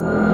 you